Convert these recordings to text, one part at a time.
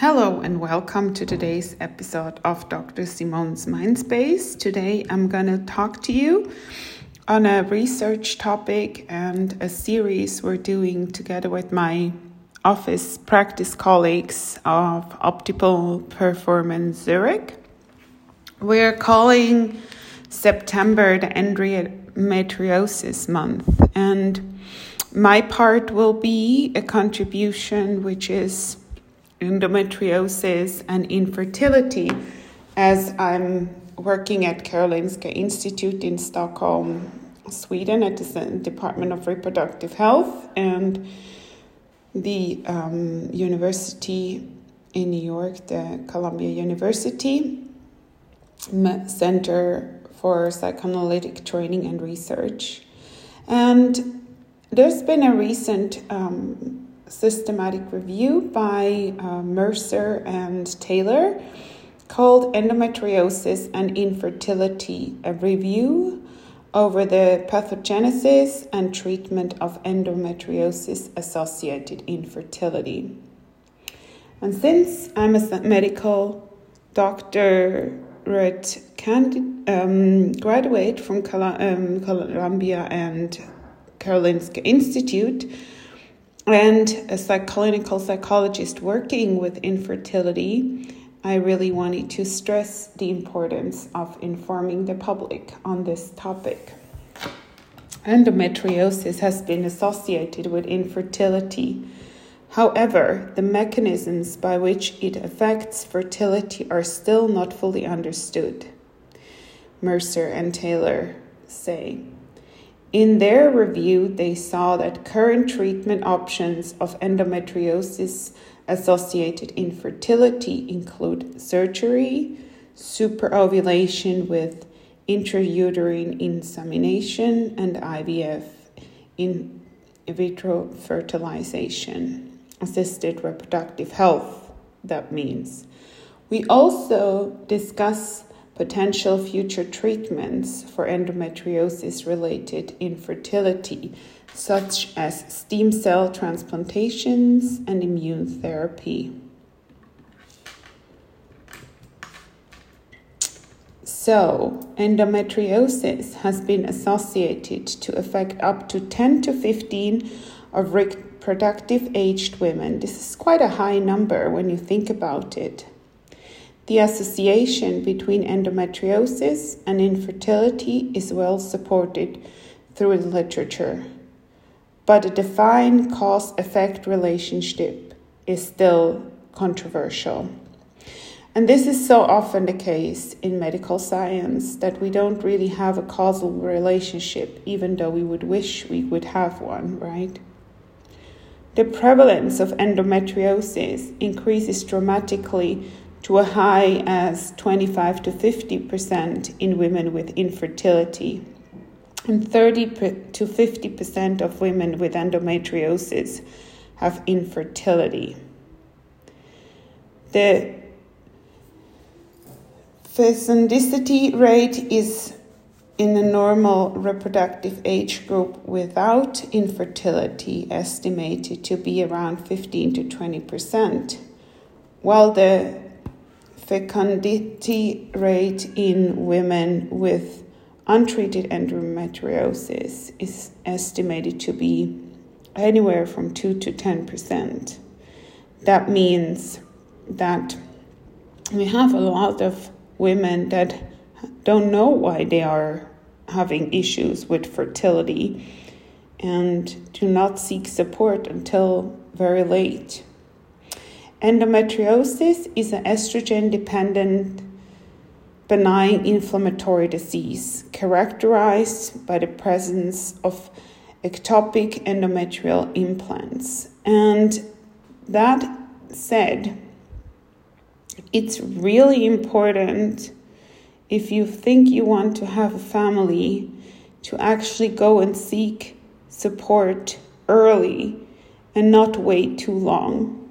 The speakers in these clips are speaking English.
Hello and welcome to today's episode of Dr. Simone's Mindspace. Today I'm going to talk to you on a research topic and a series we're doing together with my office practice colleagues of Optimal Performance Zurich. We're calling September the Endometriosis Month, and my part will be a contribution which is endometriosis and infertility as I'm working at Karolinska Institute in Stockholm, Sweden, at the Department of Reproductive Health, and the um, university in New York, the Columbia University Center for Psychoanalytic Training and Research. And there's been a recent um, systematic review by uh, Mercer and Taylor called Endometriosis and Infertility, a review over the pathogenesis and treatment of endometriosis associated infertility. And since I'm a medical doctorate candidate, um, graduate from um, Columbia and Karolinska Institute, and as a clinical psychologist working with infertility, I really wanted to stress the importance of informing the public on this topic. Endometriosis has been associated with infertility. However, the mechanisms by which it affects fertility are still not fully understood, Mercer and Taylor say. In their review, they saw that current treatment options of endometriosis associated infertility include surgery, superovulation with intrauterine insemination, and IVF in vitro fertilization, assisted reproductive health, that means. We also discuss potential future treatments for endometriosis related infertility, such as stem cell transplantations and immune therapy. So, endometriosis has been associated to affect up to 10 to 15 of reproductive aged women. This is quite a high number when you think about it. The association between endometriosis and infertility is well supported through the literature, but a defined cause effect relationship is still controversial. And this is so often the case in medical science that we don't really have a causal relationship, even though we would wish we would have one, right? The prevalence of endometriosis increases dramatically to a high as 25 to 50% in women with infertility. And 30 to 50% of women with endometriosis have infertility. The fecundity rate is in the normal reproductive age group without infertility estimated to be around 15 to 20 percent, while the fecundity rate in women with untreated endometriosis is estimated to be anywhere from 2 to 10%. That means that we have a lot of women that don't know why they are having issues with fertility and do not seek support until very late. Endometriosis is an estrogen dependent benign inflammatory disease characterized by the presence of ectopic endometrial implants. And that said, it's really important if you think you want to have a family to actually go and seek support early and not wait too long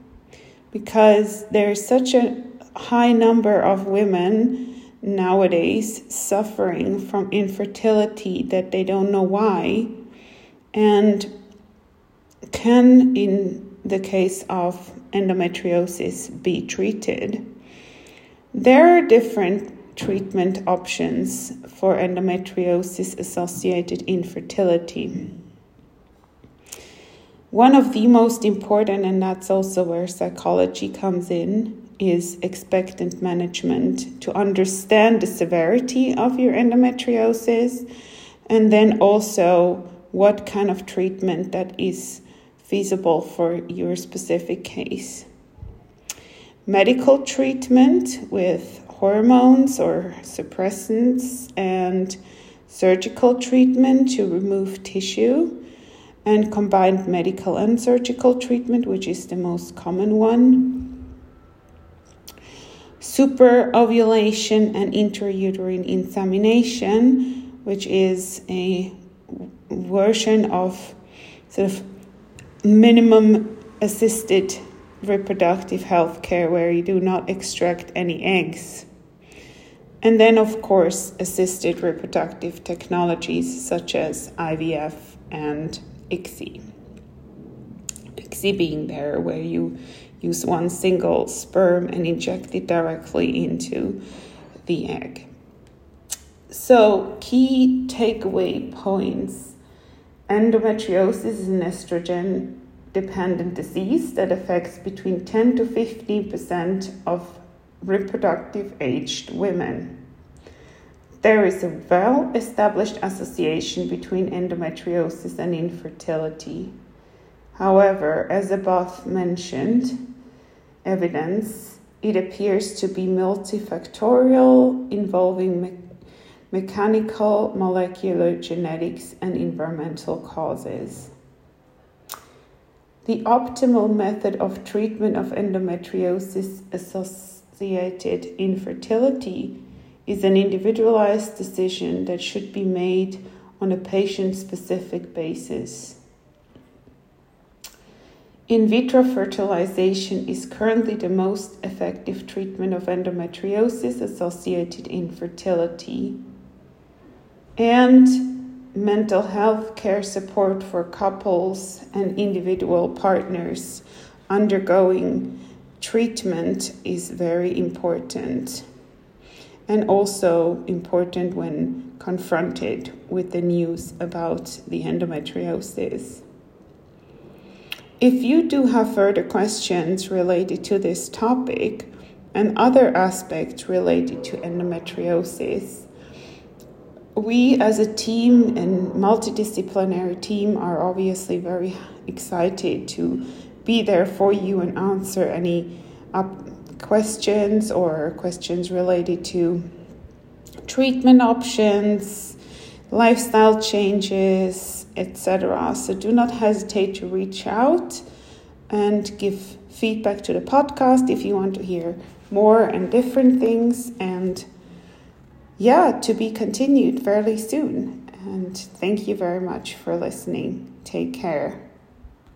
because there's such a high number of women nowadays suffering from infertility that they don't know why and can in the case of endometriosis be treated? There are different treatment options for endometriosis associated infertility. One of the most important, and that's also where psychology comes in, is expectant management to understand the severity of your endometriosis and then also what kind of treatment that is feasible for your specific case. Medical treatment with hormones or suppressants and surgical treatment to remove tissue and combined medical and surgical treatment, which is the most common one. Super ovulation and intrauterine insemination, which is a version of sort of minimum assisted reproductive health care where you do not extract any eggs. And then, of course, assisted reproductive technologies such as IVF and ICSI. ICSI being there, where you use one single sperm and inject it directly into the egg. So, key takeaway points endometriosis is an estrogen dependent disease that affects between 10 to 15% of reproductive aged women. There is a well established association between endometriosis and infertility. However, as above mentioned, evidence it appears to be multifactorial involving me- mechanical, molecular genetics, and environmental causes. The optimal method of treatment of endometriosis associated infertility is an individualized decision that should be made on a patient specific basis. In vitro fertilization is currently the most effective treatment of endometriosis associated infertility. And mental health care support for couples and individual partners undergoing treatment is very important and also important when confronted with the news about the endometriosis. If you do have further questions related to this topic and other aspects related to endometriosis, we as a team and multidisciplinary team are obviously very excited to be there for you and answer any questions or questions related to treatment options, lifestyle changes, etc. So do not hesitate to reach out and give feedback to the podcast if you want to hear more and different things and yeah, to be continued fairly soon. And thank you very much for listening. Take care.